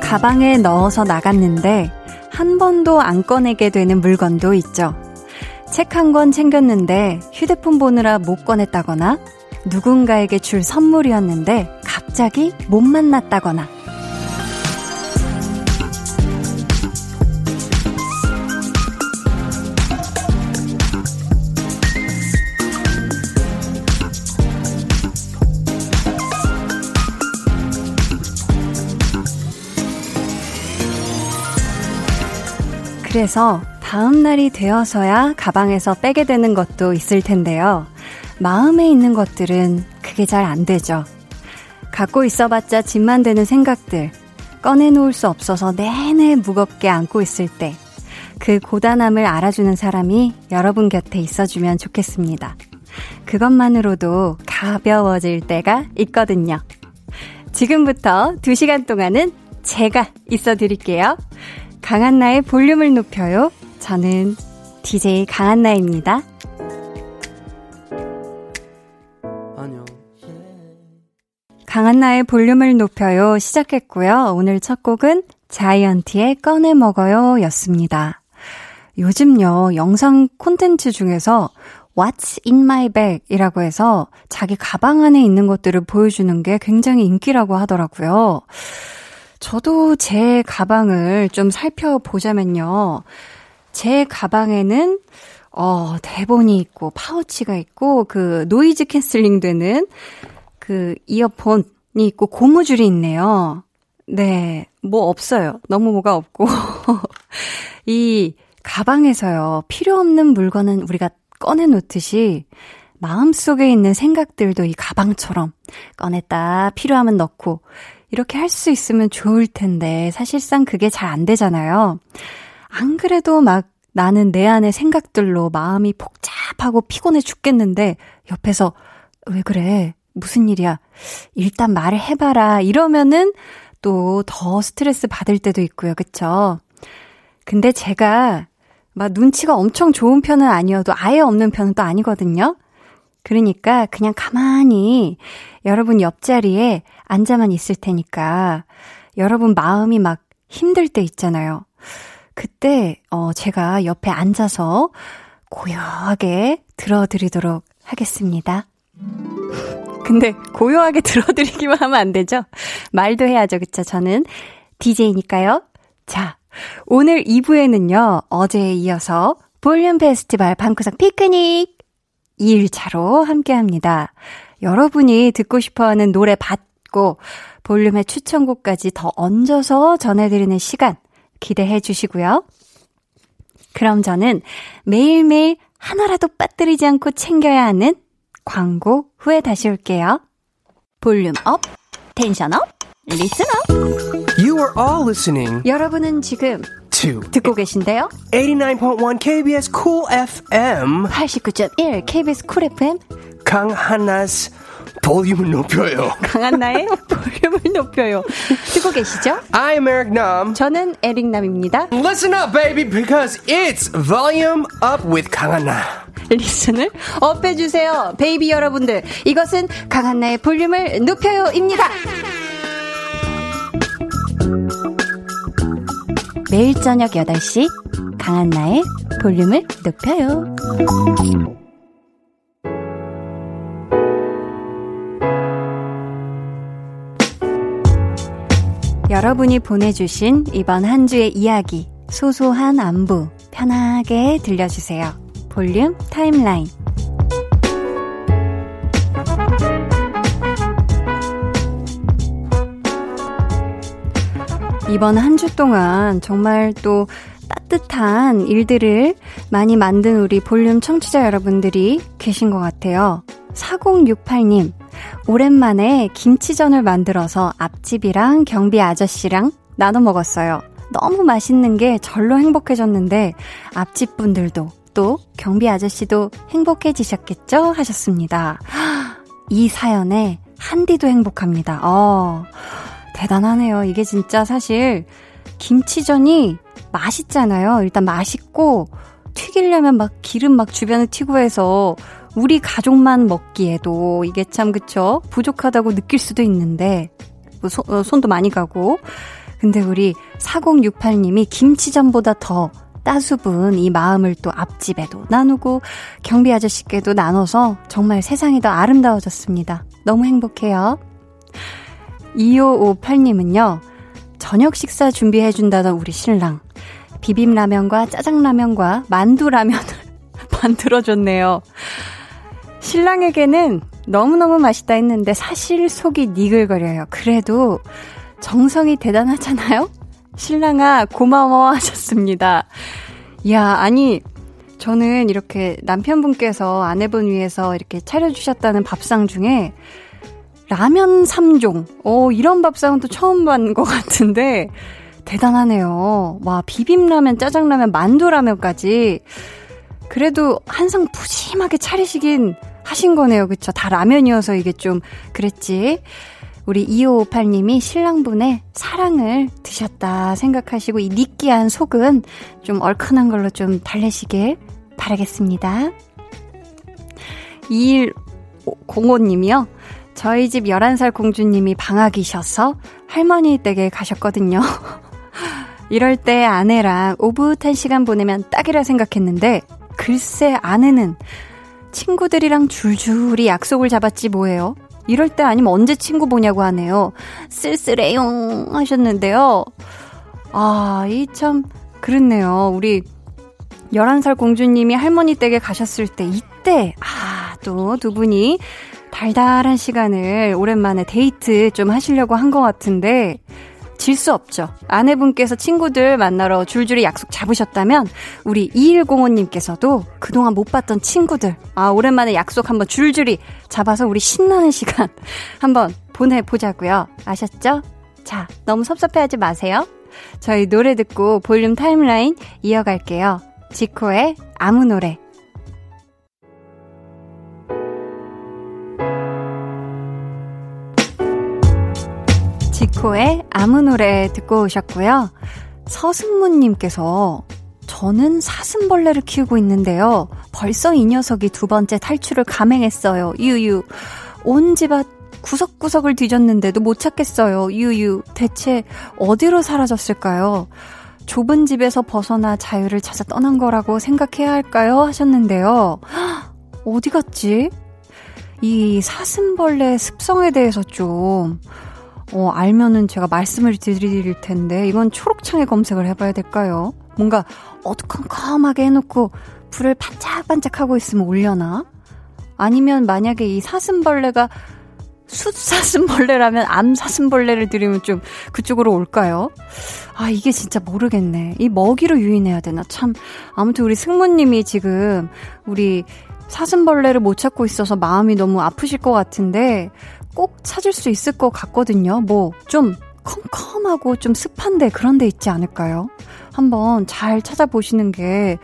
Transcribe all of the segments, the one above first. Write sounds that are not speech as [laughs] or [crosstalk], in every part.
가방에 넣어서 나갔는데 한 번도 안 꺼내게 되는 물건도 있죠. 책 한 권 챙겼는데 휴대폰 보느라 못 꺼냈다거나 누군가에게 줄 선물이었는데 갑자기 못 만났다거나 그래서 다음 날이 되어서야 가방에서 빼게 되는 것도 있을 텐데요. 마음에 있는 것들은 그게 잘 안 되죠. 갖고 있어봤자 짐만 되는 생각들, 꺼내놓을 수 없어서 내내 무겁게 안고 있을 때, 그 고단함을 알아주는 사람이 여러분 곁에 있어주면 좋겠습니다. 그것만으로도 가벼워질 때가 있거든요. 지금부터 2시간 동안은 제가 있어 드릴게요. 강한나의 볼륨을 높여요. 저는 DJ 강한나입니다. 강한나의 볼륨을 높여요 시작했고요. 오늘 첫 곡은 자이언티의 꺼내 먹어요 였습니다. 요즘요, 영상 콘텐츠 중에서 What's in my bag 이라고 해서 자기 가방 안에 있는 것들을 보여주는 게 굉장히 인기라고 하더라고요. 저도 제 가방을 좀 살펴보자면요. 제 가방에는 어, 대본이 있고 파우치가 있고 그 noise cancelling 되는 그 이어폰이 있고 고무줄이 있네요. 네. 뭐 없어요. 너무 뭐가 없고. [laughs] 이 가방에서요. 필요 없는 물건은 우리가 꺼내 놓듯이 마음속에 있는 생각들도 이 가방처럼 꺼냈다 필요하면 넣고 이렇게 할 수 있으면 좋을 텐데 사실상 그게 잘 안 되잖아요. 안 그래도 막 나는 내 안의 생각들로 마음이 복잡하고 피곤해 죽겠는데 옆에서 왜 그래? 무슨 일이야? 일단 말을 해봐라. 이러면은 또 더 스트레스 받을 때도 있고요. 그쵸? 근데 제가 막 눈치가 엄청 좋은 편은 아니어도 아예 없는 편은 또 아니거든요. 그러니까 그냥 가만히 여러분 옆자리에 앉아만 있을 테니까 여러분 마음이 막 힘들 때 있잖아요. 그때 어 제가 옆에 앉아서 고요하게 들어드리도록 하겠습니다. 근데 고요하게 들어드리기만 하면 안 되죠? 말도 해야죠. 그쵸? 저는 DJ니까요. 자, 오늘 2부에는요. 어제에 이어서 볼륨 페스티벌 방구석 피크닉 2일차로 함께합니다. 여러분이 듣고 싶어하는 노래 받고 볼륨의 추천곡까지 더 얹어서 전해드리는 시간 기대해 주시고요. 그럼 저는 매일매일 하나라도 빠뜨리지 않고 챙겨야 하는 광고 후에 다시 올게요. Volume up, tension up, listen up. You are all listening. 여러분은 지금 to 듣고 계신데요. 89.1 KBS Cool FM 89.1 KBS 쿨 FM 강한나's 볼륨을 높여요. 강한나의 [laughs] 볼륨을 높여요. 듣고 계시죠? I'm Eric Nam. 저는 에릭 남입니다. Listen up, baby, because it's volume up with 강한나. Listen을 up해주세요. Baby 여러분들. 이것은 강한나의 볼륨을 높여요입니다. 매일 저녁 8시 강한나의 볼륨을 높여요. 여러분이 보내주신 이번 한 주의 이야기, 소소한 안부, 편하게 들려주세요. 볼륨 타임라인. 이번 한 주 동안 정말 또 따뜻한 일들을 많이 만든 우리 볼륨 청취자 여러분들이 계신 것 같아요. 4068님, 오랜만에 김치전을 만들어서 앞집이랑 경비 아저씨랑 나눠 먹었어요. 너무 맛있는 게 절로 행복해졌는데 앞집 분들도 또 경비 아저씨도 행복해지셨겠죠? 하셨습니다. 이 사연에 한디도 행복합니다. 어, 대단하네요. 이게 진짜 사실 김치전이 맛있잖아요. 일단 맛있고, 튀기려면 막 기름 막 주변에 튀고 해서 우리 가족만 먹기에도 이게 참 그쵸? 부족하다고 느낄 수도 있는데, 뭐 소, 어, 손도 많이 가고. 근데 우리 4068님이 김치전보다 더 따수분 이 마음을 또 앞집에도 나누고 경비 아저씨께도 나눠서 정말 세상이 더 아름다워졌습니다. 너무 행복해요. 2558님은요, 저녁 식사 준비해준다던 우리 신랑. 비빔라면과 짜장라면과 만두라면을 [laughs] 만들어줬네요. 신랑에게는 너무너무 맛있다 했는데 사실 속이 니글거려요. 그래도 정성이 대단하잖아요? 신랑아, 고마워 하셨습니다. 이야, 아니, 저는 이렇게 남편분께서 아내분 위해서 이렇게 차려주셨다는 밥상 중에 라면 3종. 어, 이런 밥상은 또 처음 본 것 같은데, 대단하네요. 와, 비빔라면, 짜장라면, 만두라면까지. 그래도 한상 푸짐하게 차리시긴 하신 거네요. 그쵸? 다 라면이어서 이게 좀 그랬지. 우리 2558님이 신랑분의 사랑을 드셨다 생각하시고 이 느끼한 속은 좀 얼큰한 걸로 좀 달래시길 바라겠습니다. 2105님이요. 저희 집 11살 공주님이 방학이셔서 할머니 댁에 가셨거든요. [laughs] 이럴 때 아내랑 오붓한 시간 보내면 딱이라 생각했는데 글쎄 아내는 친구들이랑 줄줄이 약속을 잡았지 뭐예요. 이럴 때 아니면 언제 친구 보냐고 하네요. 쓸쓸해용 하셨는데요. 아, 이 참, 그렇네요. 우리 11살 공주님이 할머니 댁에 가셨을 때, 이때, 아, 또 두 분이 달달한 시간을 오랜만에 데이트 좀 하시려고 한 것 같은데, 질 수 없죠. 아내분께서 친구들 만나러 줄줄이 약속 잡으셨다면 우리 2105님께서도 그동안 못 봤던 친구들 아 오랜만에 약속 한번 줄줄이 잡아서 우리 신나는 시간 [laughs] 한번 보내보자고요. 아셨죠? 자, 너무 섭섭해하지 마세요. 저희 노래 듣고 볼륨 타임라인 이어갈게요. 지코의 아무 노래 지코의 아무 노래 듣고 오셨고요. 서승무님께서 저는 사슴벌레를 키우고 있는데요. 벌써 이 녀석이 두 번째 탈출을 감행했어요. 유유. 온 집앞 구석구석을 뒤졌는데도 못 찾겠어요. 유유. 대체 어디로 사라졌을까요? 좁은 집에서 벗어나 자유를 찾아 떠난 거라고 생각해야 할까요? 하셨는데요. 어디 갔지? 이 사슴벌레 습성에 대해서 좀 어, 알면은 제가 말씀을 드릴 텐데, 이건 초록창에 검색을 해봐야 될까요? 뭔가 어두컴컴하게 해놓고 불을 반짝반짝하고 있으면 올려나? 아니면 만약에 이 사슴벌레가 숫사슴벌레라면 암사슴벌레를 드리면 좀 그쪽으로 올까요? 아, 이게 진짜 모르겠네. 이 먹이로 유인해야 되나? 참. 아무튼 우리 승무님이 지금 우리 사슴벌레를 못 찾고 있어서 마음이 너무 아프실 것 같은데 꼭 찾을 수 있을 것 같거든요. 뭐, 좀 컴컴하고 좀 습한데 그런 데 있지 않을까요? 한번 잘 찾아보시는 게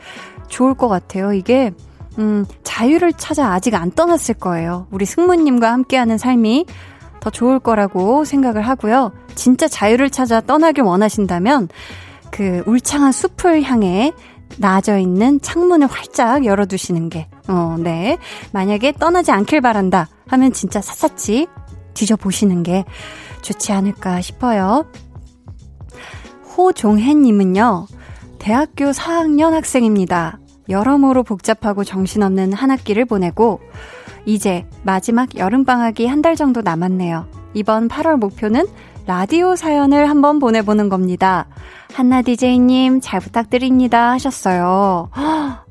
좋을 것 같아요. 이게, 음, 자유를 찾아 아직 안 떠났을 거예요. 우리 승무님과 함께하는 삶이 더 좋을 거라고 생각을 하고요. 진짜 자유를 찾아 떠나길 원하신다면, 그 울창한 숲을 향해 나져 있는 창문을 활짝 열어두시는 게, 어, 네. 만약에 떠나지 않길 바란다 하면 진짜 샅샅이 뒤져보시는 게 좋지 않을까 싶어요. 호종혜님은요, 대학교 4학년 학생입니다. 여러모로 복잡하고 정신없는 한 학기를 보내고, 이제 마지막 여름방학이 한 달 정도 남았네요. 이번 8월 목표는 라디오 사연을 한번 보내보는 겁니다. 한나 DJ님 잘 부탁드립니다 하셨어요.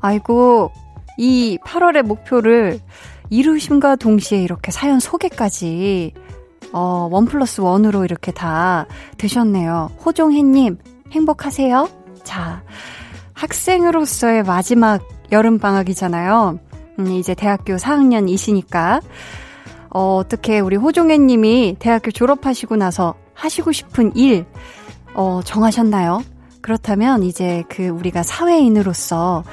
아이고, 이 8월의 목표를 이루심과 동시에 이렇게 사연 소개까지 어, 원 플러스 원으로 이렇게 다 되셨네요. 호종혜님, 행복하세요? 자, 학생으로서의 마지막 여름방학이잖아요. 음, 이제 대학교 4학년이시니까. 어, 어떻게 우리 호종혜님이 대학교 졸업하시고 나서 하시고 싶은 일, 어, 정하셨나요? 그렇다면 이제 그 우리가 사회인으로서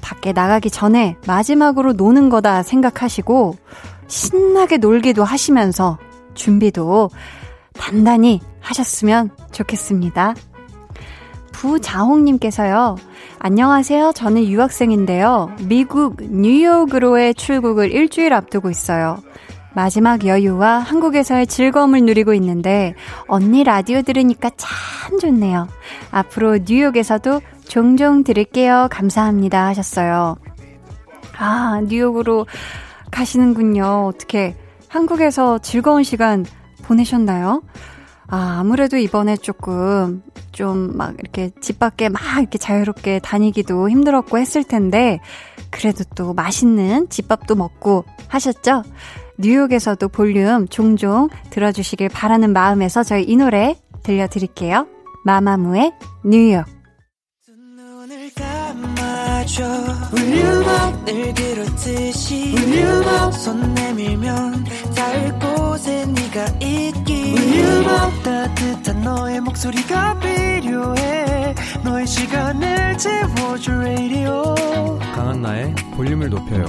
밖에 나가기 전에 마지막으로 노는 거다 생각하시고 신나게 놀기도 하시면서 준비도 단단히 하셨으면 좋겠습니다. 구자홍님께서요. 안녕하세요. 저는 유학생인데요. 미국 뉴욕으로의 출국을 일주일 앞두고 있어요. 마지막 여유와 한국에서의 즐거움을 누리고 있는데 언니 라디오 들으니까 참 좋네요. 앞으로 뉴욕에서도 종종 들을게요. 감사합니다 하셨어요. 아, 뉴욕으로 가시는군요. 어떻게 한국에서 즐거운 시간 보내셨나요? 아, 아무래도 이번에 조금 좀 막 이렇게 집 밖에 막 이렇게 자유롭게 다니기도 힘들었고 했을 텐데 그래도 또 맛있는 집밥도 먹고 하셨죠? 뉴욕에서도 볼륨 종종 들어주시길 바라는 마음에서 저희 이 노래 들려드릴게요. 마마무의 뉴욕. 늘 그렇듯이 손 내밀면 닿을 곳에 네가 있기. 따뜻한 너의 목소리가 필요해. 너의 시간을 채워줄 radio. 강한나의 볼륨을 높여요.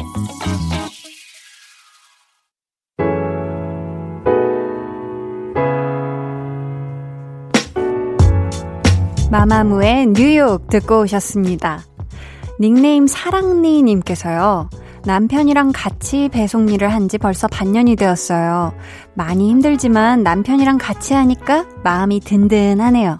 마마무의 뉴욕 듣고 오셨습니다. 닉네임 사랑니님께서요. 남편이랑 같이 배송 일을 한 지 벌써 반년이 되었어요. 많이 힘들지만 남편이랑 같이 하니까 마음이 든든하네요.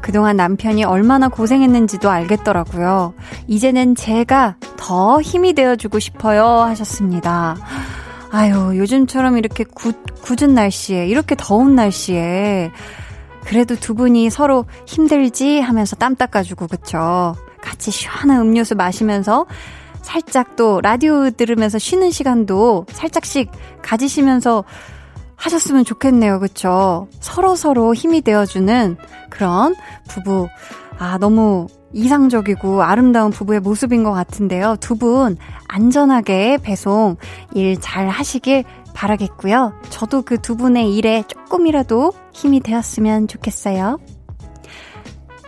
그동안 남편이 얼마나 고생했는지도 알겠더라고요. 이제는 제가 더 힘이 되어주고 싶어요 하셨습니다. 아유, 요즘처럼 이렇게 구, 굳은 날씨에, 이렇게 더운 날씨에, 그래도 두 분이 서로 힘들지 하면서 땀 닦아주고, 그쵸? 같이 시원한 음료수 마시면서 살짝 또 라디오 들으면서 쉬는 시간도 살짝씩 가지시면서 하셨으면 좋겠네요. 그쵸? 서로서로 힘이 되어주는 그런 부부. 아, 너무 이상적이고 아름다운 부부의 모습인 것 같은데요. 두 분 안전하게 배송 일 잘 하시길 바라겠고요. 저도 그 두 분의 일에 조금이라도 힘이 되었으면 좋겠어요.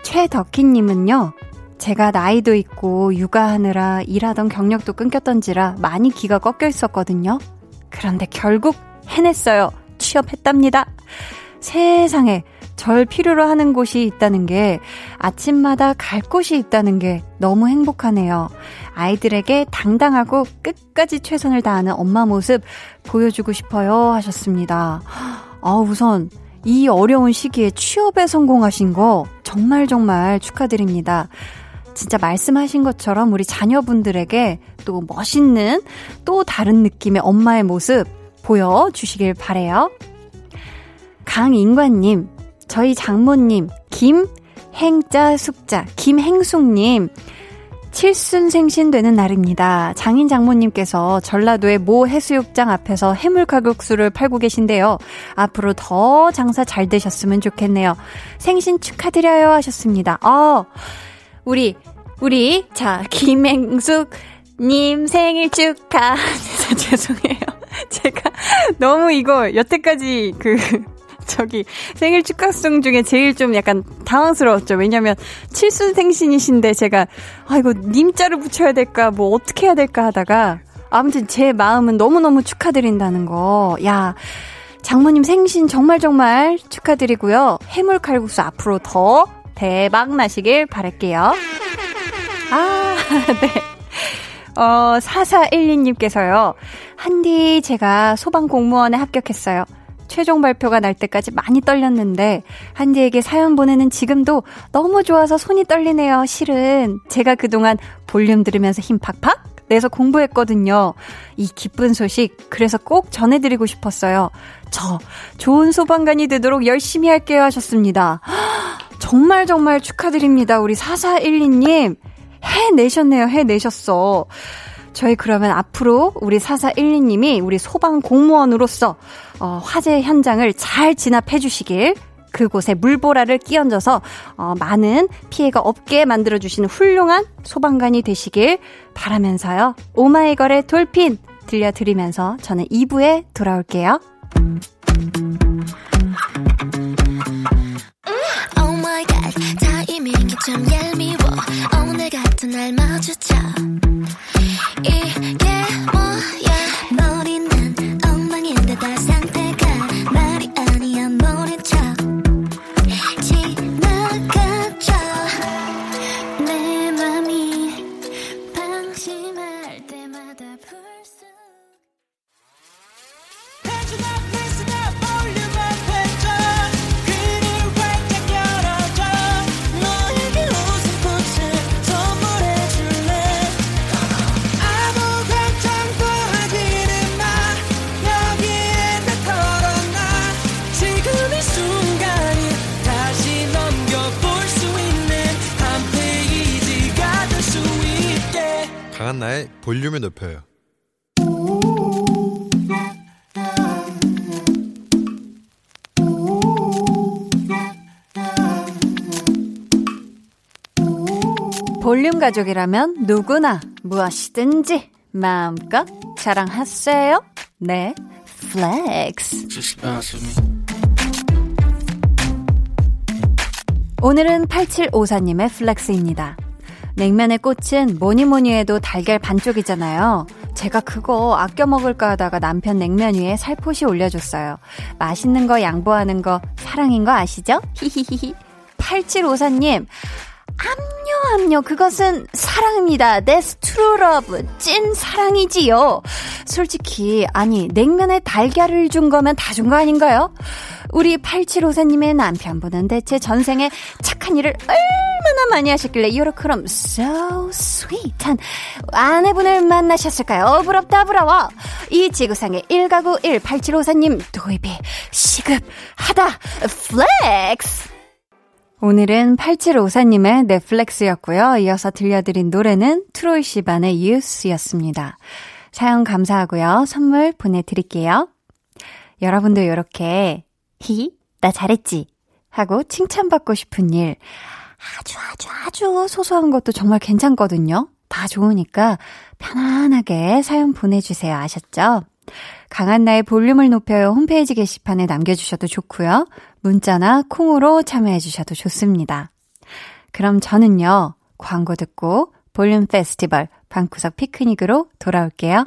최덕희님은요, 제가 나이도 있고 육아하느라 일하던 경력도 끊겼던지라 많이 기가 꺾여 있었거든요. 그런데 결국 해냈어요. 취업했답니다. 세상에 절 필요로 하는 곳이 있다는 게 아침마다 갈 곳이 있다는 게 너무 행복하네요. 아이들에게 당당하고 끝까지 최선을 다하는 엄마 모습 보여주고 싶어요 하셨습니다. 아, 우선 이 어려운 시기에 취업에 성공하신 거 정말 정말 축하드립니다. 진짜 말씀하신 것처럼 우리 자녀분들에게 또 멋있는 또 다른 느낌의 엄마의 모습 보여주시길 바래요. 강인관님, 저희 장모님, 김행자 숙자, 김행숙님, 칠순 생신 되는 날입니다. 장인 장모님께서 전라도의 모 해수욕장 앞에서 해물가격수를 팔고 계신데요. 앞으로 더 장사 잘 되셨으면 좋겠네요. 생신 축하드려요 하셨습니다. 어, 우리, 우리, 자, 김행숙, 님 생일 축하. [laughs] 죄송해요. 제가 너무 이거 여태까지 그, [laughs] 저기 생일 축하송 중에 제일 좀 약간 당황스러웠죠. 왜냐면 칠순 생신이신데 제가 아 이거 님자를 붙여야 될까 뭐 어떻게 해야 될까 하다가 아무튼 제 마음은 너무너무 축하드린다는 거. 야, 장모님 생신 정말 정말 축하드리고요. 해물 칼국수 앞으로 더 대박 나시길 바랄게요. 아, [laughs] 네. 어, 4412님께서요. 한디, 제가 소방 공무원에 합격했어요. 최종 발표가 날 때까지 많이 떨렸는데, 한디에게 사연 보내는 지금도 너무 좋아서 손이 떨리네요. 실은 제가 그동안 볼륨 들으면서 힘 팍팍 내서 공부했거든요. 이 기쁜 소식, 그래서 꼭 전해드리고 싶었어요. 저, 좋은 소방관이 되도록 열심히 할게요 하셨습니다. 정말 정말 축하드립니다. 우리 4412님. 해내셨네요. 해내셨어. 저희 그러면 앞으로 우리 4412님이 우리 소방 공무원으로서 어, 화재 현장을 잘 진압해 주시길 그곳에 물보라를 끼얹어서 어, 많은 피해가 없게 만들어 주시는 훌륭한 소방관이 되시길 바라면서요. 오마이걸의 돌핀 들려드리면서 저는 2부에 돌아올게요. 같은 날 마주쳐 가족이라면 누구나 무엇이든지 마음껏 자랑하세요. 네, flex. 오늘은 8754님의 flex입니다. 냉면의 꽃은 뭐니 뭐니 해도 달걀 반쪽이잖아요. 제가 그거 아껴 먹을까 하다가 남편 냉면 위에 살포시 올려줬어요. 맛있는 거 양보하는 거 사랑인 거 아시죠? [laughs] 히히히히. 8754님, 암요, 암요. 그것은 사랑입니다. That's true love. 찐 사랑이지요. 솔직히, 아니, 냉면에 달걀을 준 거면 다 준 거 아닌가요? 우리 8754님의 남편분은 대체 전생에 착한 일을 얼마나 많이 하셨길래 요렇게럼 so sweet한 아내분을 만나셨을까요? 어, 부럽다, 부러워. 이 지구상의 1가구 18754님 도입이 시급하다. Flex! 오늘은 8754님의 네, flex였고요. 이어서 들려드린 노래는 트로이 시반의 Youth였습니다. 사연 감사하고요. 선물 보내드릴게요. 여러분도 이렇게 히, 나 잘했지 하고 칭찬받고 싶은 일 아주 아주 아주 소소한 것도 정말 괜찮거든요. 다 좋으니까 편안하게 사연 보내주세요. 아셨죠? 강한 나의 볼륨을 높여요 홈페이지 게시판에 남겨주셔도 좋고요. 문자나 콩으로 참여해주셔도 좋습니다. 그럼 저는요, 광고 듣고 볼륨 페스티벌 방구석 피크닉으로 돌아올게요.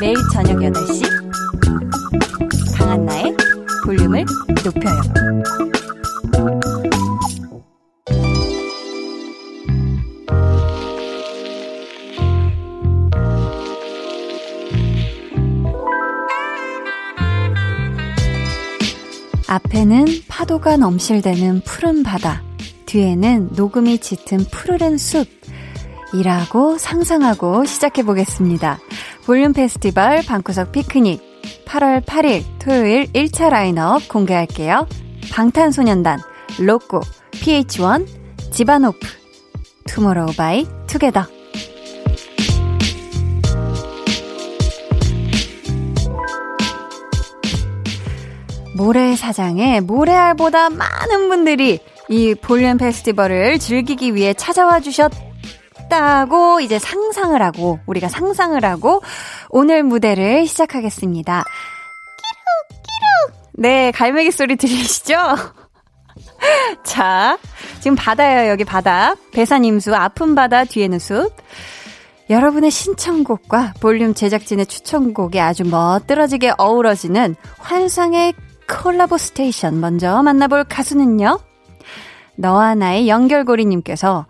매일 저녁 8시 강한 나의 볼륨을 높여요. 앞에는 파도가 넘실대는 푸른 바다, 뒤에는 녹음이 짙은 푸르른 숲. 이라고 상상하고 시작해 보겠습니다. 볼륨 페스티벌 방구석 피크닉 8월 8일 토요일 1차 라인업 공개할게요. 방탄소년단, 로꼬, PH1, 지바노프, 투모로우 바이 투게더. 모래사장에 모래알보다 많은 분들이 이 볼륨 페스티벌을 즐기기 위해 찾아와 주셨다고 이제 상상을 하고 우리가 상상을 하고 오늘 무대를 시작하겠습니다. 끼룩 끼룩 네 갈매기 소리 들리시죠? [laughs] 자 지금 바다예요 여기 바다 배산임수 아픈 바다 뒤에는 숲 여러분의 신청곡과 볼륨 제작진의 추천곡이 아주 멋들어지게 어우러지는 환상의 콜라보 스테이션 먼저 만나볼 가수는요. 너와 나의 연결고리님께서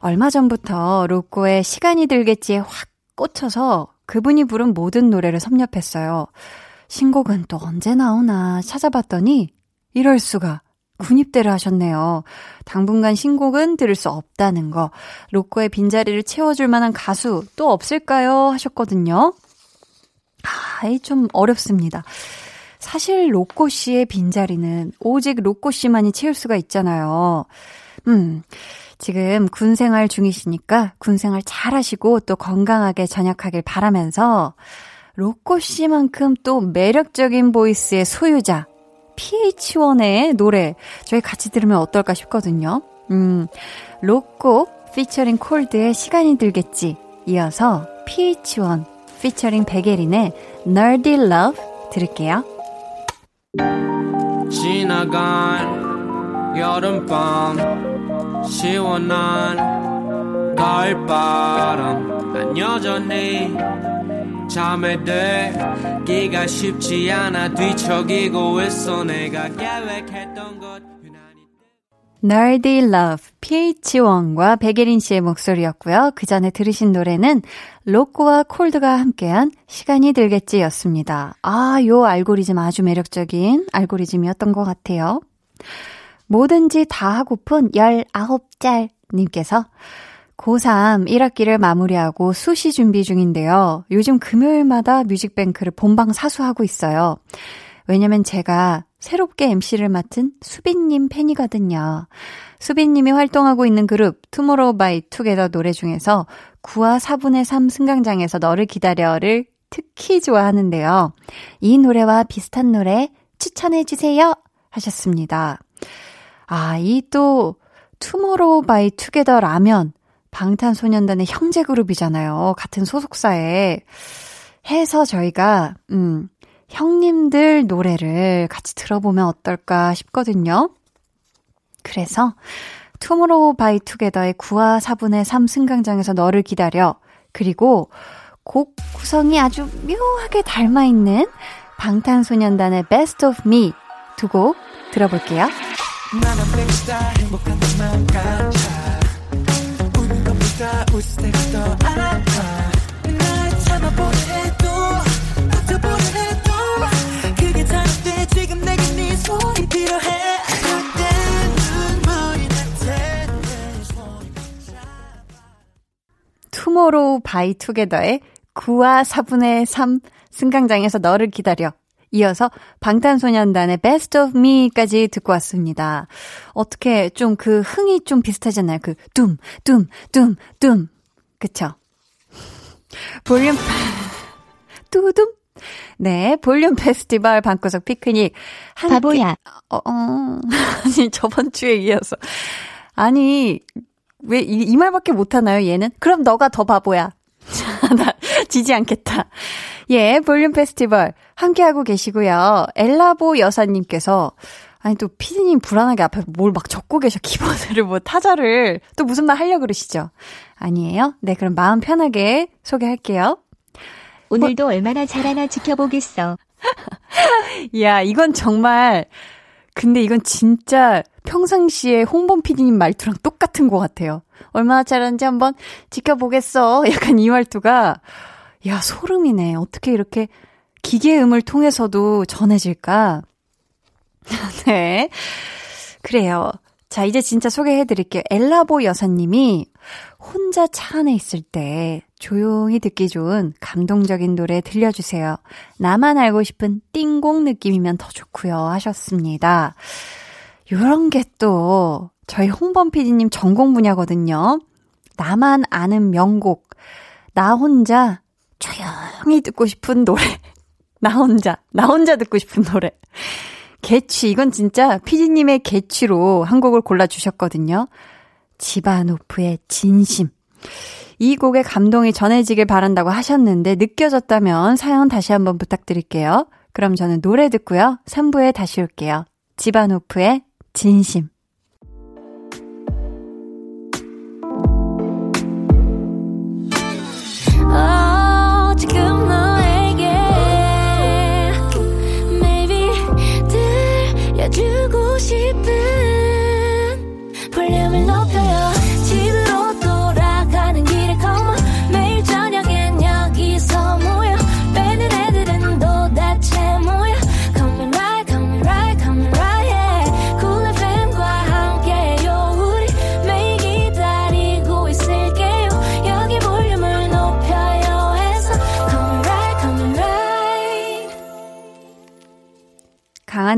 얼마 전부터 로꼬의 시간이 들겠지에 확 꽂혀서 그분이 부른 모든 노래를 섭렵했어요. 신곡은 또 언제 나오나 찾아봤더니 이럴 수가 군입대를 하셨네요. 당분간 신곡은 들을 수 없다는 거. 로꼬의 빈자리를 채워줄 만한 가수 또 없을까요? 하셨거든요. 아, 좀 어렵습니다. 사실 로꼬 씨의 빈자리는 오직 로꼬 씨만이 채울 수가 있잖아요. 음, 지금 군 생활 중이시니까 군 생활 잘 하시고 또 건강하게 전역하길 바라면서 로꼬 씨만큼 또 매력적인 보이스의 소유자, PH1의 노래 저희 같이 들으면 어떨까 싶거든요. 음, 로꼬 피처링 콜드의 시간이 들겠지. 이어서 PH1 피처링 베게린의 Nerdy Love 들을게요. 지나간 여름밤 시원한 가을바람. 난 여전히 잠에 들기가 쉽지 않아. 뒤척이고 있어. 내가 계획했던 것 Nerdy Love, PH1과 백예린 씨의 목소리였고요. 그 전에 들으신 노래는 로꼬와 콜드가 함께한 시간이 들겠지 였습니다. 아, 요 알고리즘 아주 매력적인 알고리즘이었던 것 같아요. 뭐든지 다 하고픈 19짤 님께서 고3 1학기를 마무리하고 수시 준비 중인데요. 요즘 금요일마다 뮤직뱅크를 본방 사수하고 있어요. 왜냐면 제가 새롭게 MC를 맡은 수빈님 팬이거든요. 수빈님이 활동하고 있는 그룹 투모로우 바이 투게더 노래 중에서 9와 4분의 3 승강장에서 너를 기다려를 특히 좋아하는데요. 이 노래와 비슷한 노래 추천해주세요. 하셨습니다. 아, 이 또 투모로우 바이 투게더 라면 방탄소년단의 형제 그룹이잖아요. 같은 소속사에 해서 저희가 음 형님들 노래를 같이 들어보면 어떨까 싶거든요. 그래서 투모로우 바이 투게더의 9와 4분의 3 승강장에서 너를 기다려 그리고 곡 구성이 아주 묘하게 닮아있는 방탄소년단의 Best of Me 두 곡 들어볼게요. 투모로우 바이 투게더의 9와 4분의 3 승강장에서 너를 기다려. 이어서 방탄소년단의 Best of Me까지 듣고 왔습니다. 어떻게 좀 그 흥이 좀 비슷하잖아요. 그 둠, 둠, 둠, 둠. 그쵸? 볼륨, 뚜둠? 네, 볼륨 페스티벌 방구석 피크닉. 함께, 바보야. 어, 어, [laughs] 아니, 저번 주에 이어서. 아니, 왜 이, 이 말밖에 못하나요, 얘는? 그럼 너가 더 바보야. [laughs] 나 지지 않겠다. 예, 볼륨 페스티벌 함께하고 계시고요. 엘라보 여사님께서 아니 또 피디님 불안하게 앞에 뭘 막 적고 계셔 [laughs] 키보드를 뭐 타자를 또 무슨 말 하려 고 그러시죠? 아니에요? 네, 그럼 마음 편하게 소개할게요. 오늘도 뭐, 얼마나 잘하나 지켜보겠어. [laughs] 야, 이건 정말 근데 이건 진짜 평상시에 홍범 PD님 말투랑 똑같은 것 같아요. 얼마나 잘하는지 한번 지켜보겠어. [laughs] 약간 이 말투가, 야, 소름이네. 어떻게 이렇게 기계음을 통해서도 전해질까? [laughs] 네. 그래요. 자, 이제 진짜 소개해 드릴게요. 엘라보 여사님이 혼자 차 안에 있을 때 조용히 듣기 좋은 감동적인 노래 들려주세요. 나만 알고 싶은 띵곡 느낌이면 더 좋고요. 하셨습니다. 요런 게 또 저희 홍범 PD님 전공 분야거든요. 나만 아는 명곡. 나 혼자 조용히 듣고 싶은 노래. [laughs] 나 혼자, 나 혼자 듣고 싶은 노래. 개취, 이건 진짜 피디님의 개취로 한 곡을 골라주셨거든요. 지바노프의 진심. 이 곡의 감동이 전해지길 바란다고 하셨는데 느껴졌다면 사연 다시 한번 부탁드릴게요. 그럼 저는 노래 듣고요. 3부에 다시 올게요. 지바노프의 진심.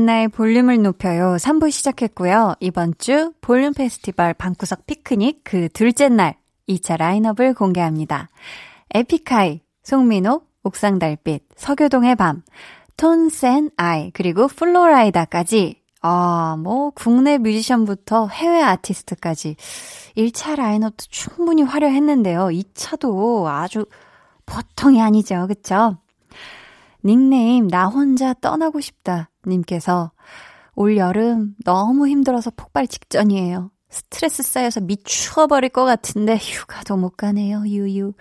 강한나의 볼륨을 높여요. 3부 시작했고요. 이번 주 볼륨 페스티벌 방구석 피크닉 그 둘째 날 2차 라인업을 공개합니다. 에픽하이, 송민호, 옥상달빛, 서교동의 밤, Tones and I, 그리고 플로라이다까지 아, 뭐, 국내 뮤지션부터 해외 아티스트까지 1차 라인업도 충분히 화려했는데요. 2차도 아주 보통이 아니죠. 그쵸? 닉네임, 나 혼자 떠나고 싶다. 님께서 올 여름 너무 힘들어서 폭발 직전이에요. 스트레스 쌓여서 미추어버릴 것 같은데 휴가도 못 가네요. 유유.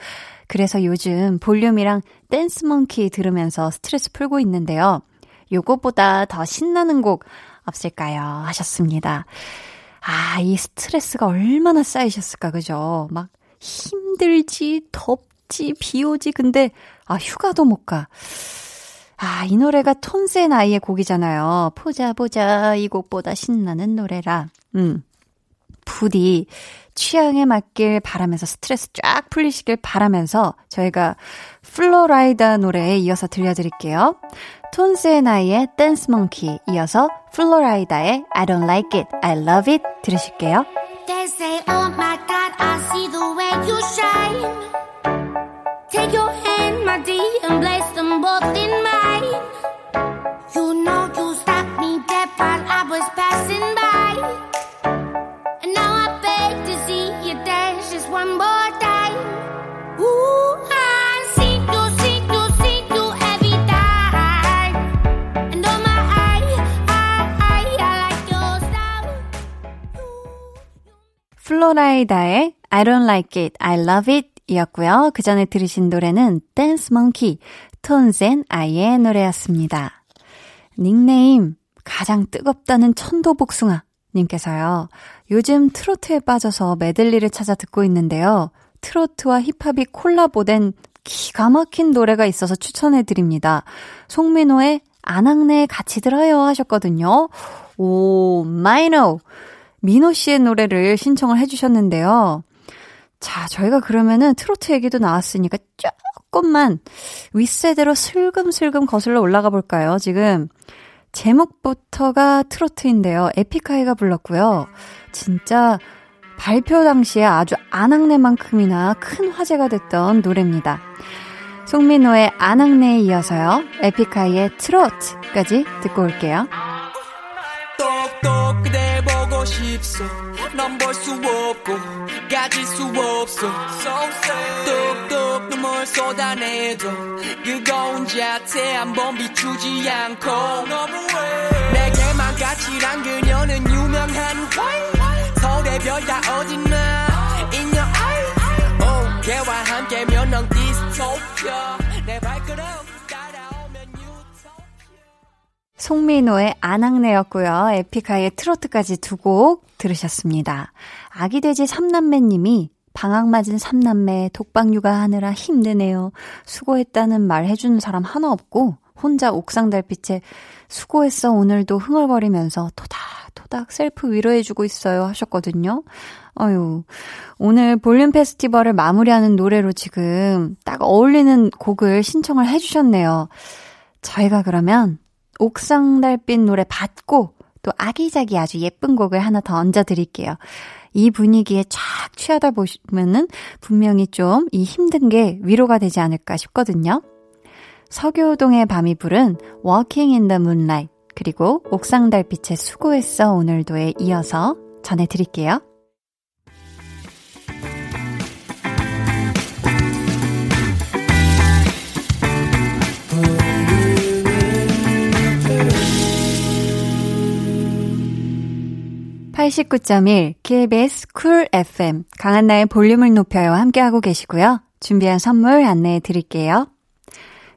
그래서 요즘 볼륨이랑 Dance Monkey 들으면서 스트레스 풀고 있는데요. 요것보다 더 신나는 곡 없을까요? 하셨습니다. 아, 이 스트레스가 얼마나 쌓이셨을까, 그죠? 막 힘들지, 덥지, 비 오지, 근데, 아, 휴가도 못 가. 아, 이 노래가 Tones and I의 곡이잖아요. 보자, 보자. 이 곡보다 신나는 노래라. 음. 부디 취향에 맞길 바라면서 스트레스 쫙 풀리시길 바라면서 저희가 플로라이다 노래에 이어서 들려드릴게요. Tones and I의 Dance Monkey 이어서 플로라이다의 I don't like it, I love it 들으실게요. They say, oh my God, I see the way you shine. Take your hand, my dear, and place them both in mine. Dance oh. 플로라이다의 I don't like it, I love it 이었고요. 그 전에 들으신 노래는 Dance Monkey, Tones and I의 노래였습니다. 닉네임 가장 뜨겁다는 천도복숭아 님께서요. 요즘 트로트에 빠져서 메들리를 찾아 듣고 있는데요. 트로트와 힙합이 콜라보된 기가 막힌 노래가 있어서 추천해 드립니다. 송민호의 아낙네 같이 들어요 하셨거든요. 오, 마이노. 민호 씨의 노래를 신청을 해 주셨는데요. 자, 저희가 그러면은 트로트 얘기도 나왔으니까 조금만 윗세대로 슬금슬금 거슬러 올라가 볼까요? 지금 제목부터가 트로트인데요. 에픽하이가 불렀고요. 진짜 발표 당시에 아주 안악내만큼이나 큰 화제가 됐던 노래입니다. 송민호의 안악내에 이어서요. 에픽하이의 트로트까지 듣고 올게요. 똑똑 그대 보고 싶소 넌 볼 수 없고 가질 수 없어 뚝뚝 눈물 쏟아내도 그거운 자태 한번 비추지 않고 내게만 가치란 그녀는 유명한 서울의 별 다 어딨나? In your 걔와 함께면 넌 디스토피아. 내 발걸음 송민호의 아낙네였고요. 에픽하이의 트로트까지 두 곡 들으셨습니다. 아기 돼지 삼남매님이 방학 맞은 삼남매 독박 육아하느라 힘드네요. 수고했다는 말 해주는 사람 하나 없고 혼자 옥상 달빛에 수고했어 오늘도 흥얼거리면서 토닥토닥 셀프 위로해주고 있어요 하셨거든요. 어유 오늘 볼륨 페스티벌을 마무리하는 노래로 지금 딱 어울리는 곡을 신청을 해주셨네요. 저희가 그러면 옥상 달빛 노래 받고 또 아기자기 아주 예쁜 곡을 하나 더 얹어드릴게요. 이 분위기에 쫙 취하다 보시면은 분명히 좀 이 힘든 게 위로가 되지 않을까 싶거든요. 서교동의 밤이 부른 Walking in the Moonlight 그리고 옥상 달빛에 수고했어 오늘도에 이어서 전해드릴게요. (89.1) KBS 쿨 FM 강한나의 볼륨을 높여요 함께하고 계시고요. 준비한 선물 안내해 드릴게요.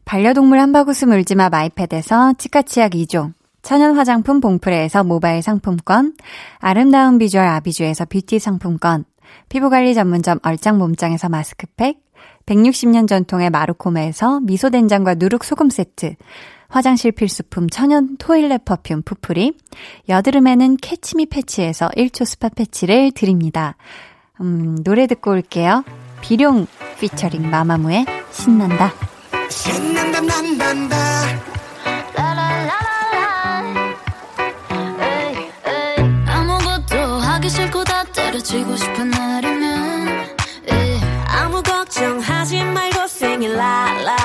반려동물 한바구스 물지마 마이패드에서 치카치약 2종, 천연 화장품 봉프레에서 모바일 상품권, 아름다운 비주얼 아비주에서 뷰티 상품권, 피부관리 전문점 얼짱 몸짱에서 마스크팩, 160년 전통의 마루코메에서 미소된장과 누룩소금 세트, 화장실 필수품 천연 toilet perfume 푸프리, 여드름에는 캐치미 패치에서 1초 스파 패치를 드립니다. 음, 노래 듣고 올게요. 비룡 피처링 마마무의 신난다. 신난다 난난다 아무것도 하기 싫고 다 때려치고 싶은 날이면 에이, 아무 걱정하지 말고 la la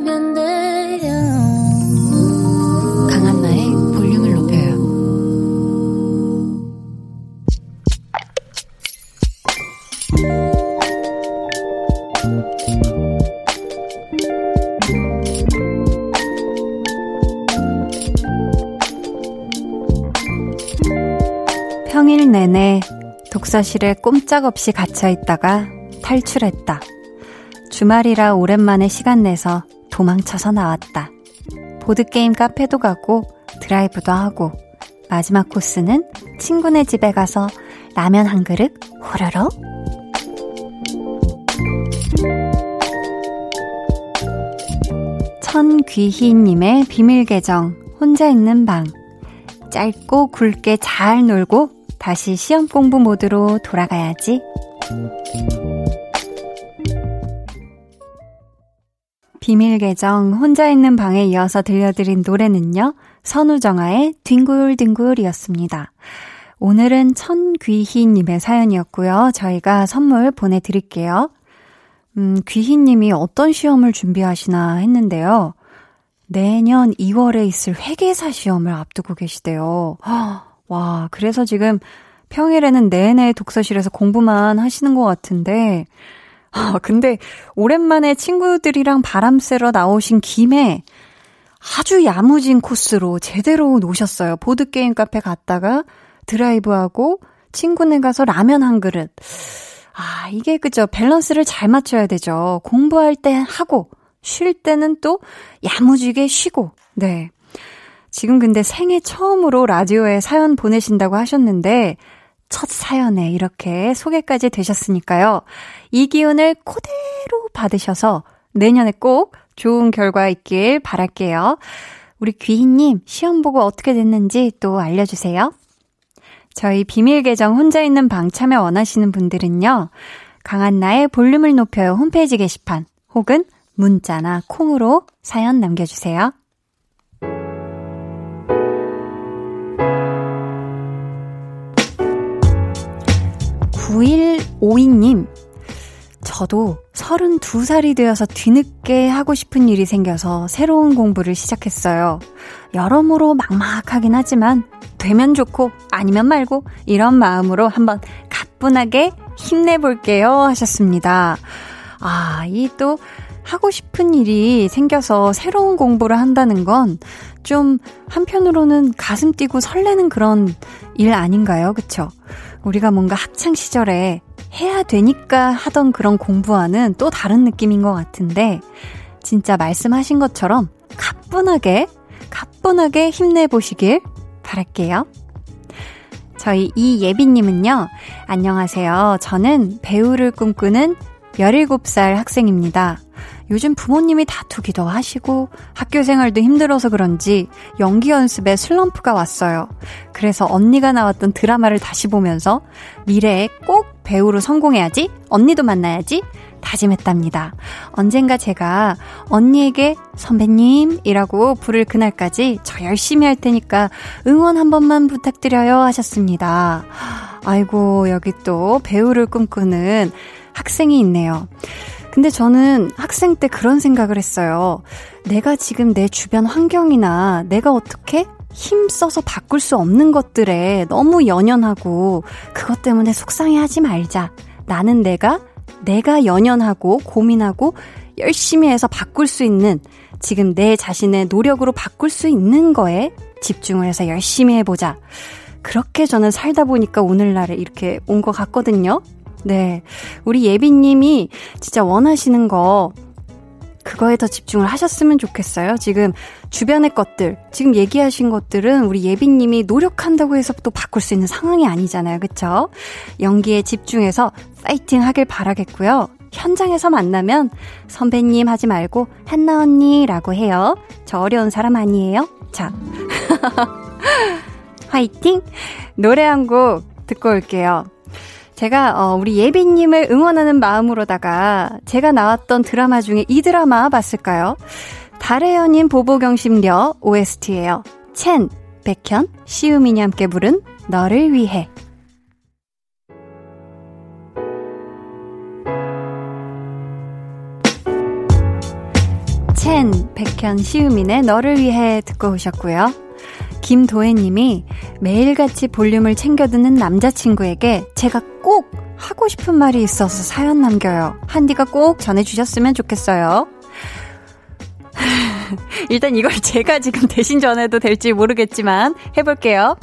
독서실에 꼼짝없이 갇혀 있다가 탈출했다. 주말이라 오랜만에 시간 내서 도망쳐서 나왔다. 보드게임 카페도 가고 드라이브도 하고 마지막 코스는 친구네 집에 가서 라면 한 그릇 호로로 천귀희님의 비밀 계정 혼자 있는 방 짧고 굵게 잘 놀고 다시 시험 공부 모드로 돌아가야지. 비밀 계정 혼자 있는 방에 이어서 들려드린 노래는요. 선우정아의 뒹굴뒹굴이었습니다. 오늘은 천귀희님의 사연이었고요. 저희가 선물 보내드릴게요. 음, 귀희님이 어떤 시험을 준비하시나 했는데요. 내년 2월에 있을 회계사 시험을 앞두고 계시대요. 와, 그래서 지금 평일에는 내내 독서실에서 공부만 하시는 것 같은데, 아, 근데 오랜만에 친구들이랑 바람 쐬러 나오신 김에 아주 야무진 코스로 제대로 노셨어요. 보드게임 카페 갔다가 드라이브하고 친구네 가서 라면 한 그릇. 아, 이게 그죠. 밸런스를 잘 맞춰야 되죠. 공부할 때 하고, 쉴 때는 또 야무지게 쉬고, 네. 지금 근데 생애 처음으로 라디오에 사연 보내신다고 하셨는데, 첫 사연에 이렇게 소개까지 되셨으니까요. 이 기운을 그대로 받으셔서 내년에 꼭 좋은 결과 있길 바랄게요. 우리 귀희님, 시험 보고 어떻게 됐는지 또 알려주세요. 저희 비밀 계정 혼자 있는 방 참여 원하시는 분들은요. 강한나의 볼륨을 높여요 홈페이지 게시판 혹은 문자나 콩으로 사연 남겨주세요. 9152님, 저도 32살이 되어서 뒤늦게 하고 싶은 일이 생겨서 새로운 공부를 시작했어요. 여러모로 막막하긴 하지만 되면 좋고 아니면 말고 이런 마음으로 한번 가뿐하게 힘내볼게요 하셨습니다. 아, 이 또 하고 싶은 일이 생겨서 새로운 공부를 한다는 건 좀 한편으로는 가슴 뛰고 설레는 그런 일 아닌가요? 그쵸? 우리가 뭔가 학창 시절에 해야 되니까 하던 그런 공부와는 또 다른 느낌인 것 같은데, 진짜 말씀하신 것처럼 가뿐하게, 가뿐하게 힘내보시길 바랄게요. 저희 이예빈님은요, 안녕하세요. 저는 배우를 꿈꾸는 17살 학생입니다. 요즘 부모님이 다투기도 하시고 학교 생활도 힘들어서 그런지 연기 연습에 슬럼프가 왔어요. 그래서 언니가 나왔던 드라마를 다시 보면서 미래에 꼭 배우로 성공해야지, 언니도 만나야지 다짐했답니다. 언젠가 제가 언니에게 선배님이라고 부를 그날까지 저 열심히 할 테니까 응원 한 번만 부탁드려요 하셨습니다. 아이고, 여기 또 배우를 꿈꾸는 학생이 있네요. 근데 저는 학생 때 그런 생각을 했어요. 내가 지금 내 주변 환경이나 내가 어떻게 힘써서 바꿀 수 없는 것들에 너무 연연하고 그것 때문에 속상해 하지 말자. 나는 내가, 내가 연연하고 고민하고 열심히 해서 바꿀 수 있는 지금 내 자신의 노력으로 바꿀 수 있는 거에 집중을 해서 열심히 해보자. 그렇게 저는 살다 보니까 오늘날에 이렇게 온 것 같거든요. 네. 우리 예비님이 진짜 원하시는 거, 그거에 더 집중을 하셨으면 좋겠어요. 지금 주변의 것들, 지금 얘기하신 것들은 우리 예비님이 노력한다고 해서 또 바꿀 수 있는 상황이 아니잖아요. 그쵸? 연기에 집중해서 파이팅 하길 바라겠고요. 현장에서 만나면 선배님 하지 말고 한나 언니라고 해요. 저 어려운 사람 아니에요? 자. [laughs] 화이팅! 노래 한 곡 듣고 올게요. 제가 어, 우리 예빈님을 응원하는 마음으로다가 제가 나왔던 드라마 중에 이 드라마 봤을까요? 달의 연인 보보경심녀 OST예요. 첸, 백현, 시우민이 함께 부른 너를 위해. 첸, 백현, 시우민의 너를 위해 듣고 오셨고요. 김도혜님이 매일같이 볼륨을 챙겨 듣는 남자친구에게 제가 꼭 하고 싶은 말이 있어서 사연 남겨요. 한디가 꼭 전해주셨으면 좋겠어요. [laughs] 일단 이걸 제가 지금 대신 전해도 될지 모르겠지만 해볼게요.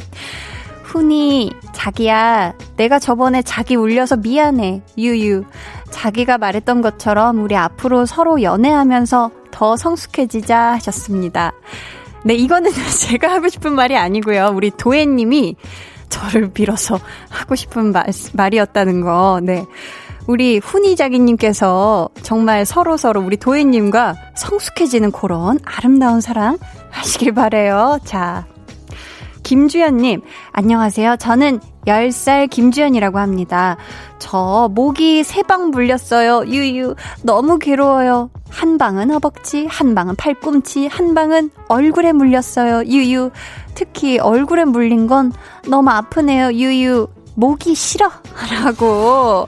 훈이, 자기야, 내가 저번에 자기 울려서 미안해. 유유. 자기가 말했던 것처럼 우리 앞으로 서로 연애하면서 더 성숙해지자 하셨습니다. 네, 이거는 [laughs] 제가 하고 싶은 말이 아니고요. 우리 도혜님이 저를 빌어서 하고 싶은 말, 말이었다는 거. 네. 우리 훈이자기님께서 정말 서로서로 우리 도혜님과 성숙해지는 그런 아름다운 사랑 하시길 바래요. 자, 김주연님, 안녕하세요. 저는 10살 김주연이라고 합니다. 저 모기 세방 물렸어요. 유유. 너무 괴로워요. 한 방은 허벅지, 한 방은 팔꿈치, 한 방은 얼굴에 물렸어요. 유유. 특히 얼굴에 물린 건 너무 아프네요. 유유. 모기 싫어. [laughs] 라고.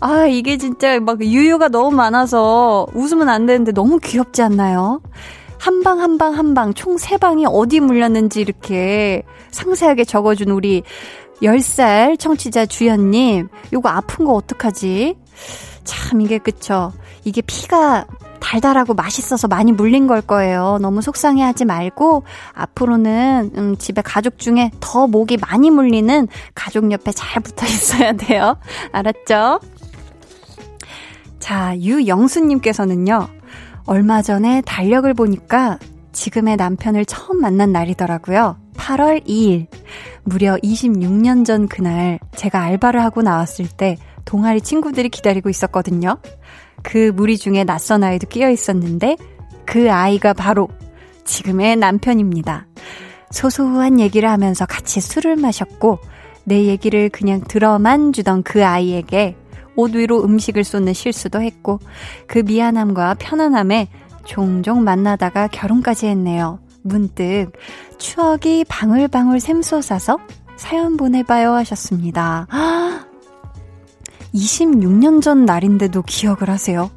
아, 이게 진짜 막 유유가 너무 많아서 웃으면 안 되는데 너무 귀엽지 않나요? 한 방, 한 방, 한 방, 총 세 방이 어디 물렸는지 이렇게 상세하게 적어준 우리 10살 청취자 주연님, 요거 아픈 거 어떡하지? 참, 이게 그쵸. 이게 피가 달달하고 맛있어서 많이 물린 걸 거예요. 너무 속상해 하지 말고, 앞으로는, 음, 집에 가족 중에 더 목이 많이 물리는 가족 옆에 잘 붙어 있어야 돼요. [laughs] 알았죠? 자, 유영수님께서는요, 얼마 전에 달력을 보니까 지금의 남편을 처음 만난 날이더라고요. 8월 2일. 무려 26년 전 그날 제가 알바를 하고 나왔을 때 동아리 친구들이 기다리고 있었거든요. 그 무리 중에 낯선 아이도 끼어 있었는데 그 아이가 바로 지금의 남편입니다. 소소한 얘기를 하면서 같이 술을 마셨고 내 얘기를 그냥 들어만 주던 그 아이에게 옷 위로 음식을 쏟는 실수도 했고 그 미안함과 편안함에 종종 만나다가 결혼까지 했네요. 문득 추억이 방울방울 샘솟아서 사연 보내봐요 하셨습니다. 26년 전 날인데도 기억을 하세요.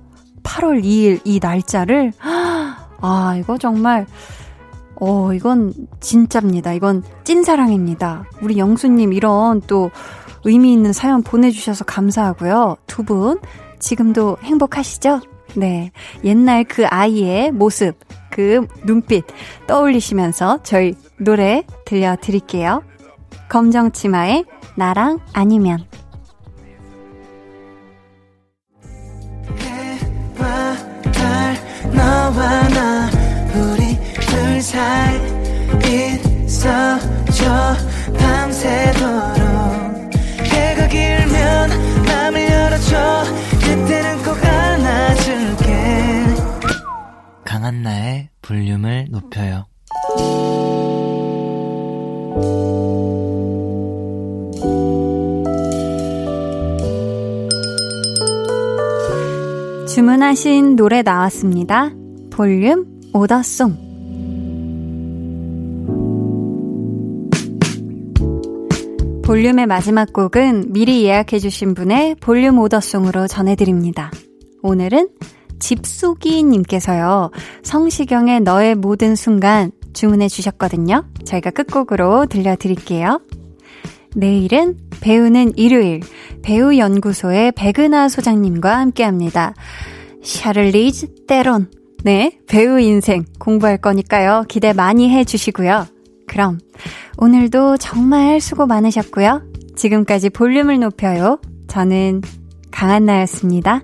8월 2일 이 날짜를 아 이거 정말 어 이건 진짜입니다. 이건 찐사랑입니다. 우리 영수님 이런 또 의미 있는 사연 보내주셔서 감사하고요. 두 분 지금도 행복하시죠? 네. 옛날 그 아이의 모습, 그 눈빛 떠올리시면서 저희 노래 들려드릴게요. 검정치마의 나랑 아니면. 너와 나 우리 둘 사이 있어줘. 밤새도록 해가 길면 맘을 열어줘. 그때는 꼭 안아줄게. 강한나의 볼륨을 높여요. 주문하신 노래 나왔습니다. 볼륨 오더송. 볼륨의 마지막 곡은 미리 예약해주신 분의 볼륨 오더송으로 전해드립니다. 오늘은 집속이님께서요, 성시경의 너의 모든 순간 주문해 주셨거든요. 저희가 끝곡으로 들려드릴게요. 내일은 배우는 일요일, 배우연구소의 백은하 소장님과 함께 합니다. 샤를리즈 때론. 네, 배우 인생 공부할 거니까요. 기대 많이 해 주시고요. 그럼 오늘도 정말 수고 많으셨고요. 지금까지 볼륨을 높여요. 저는 강한나였습니다.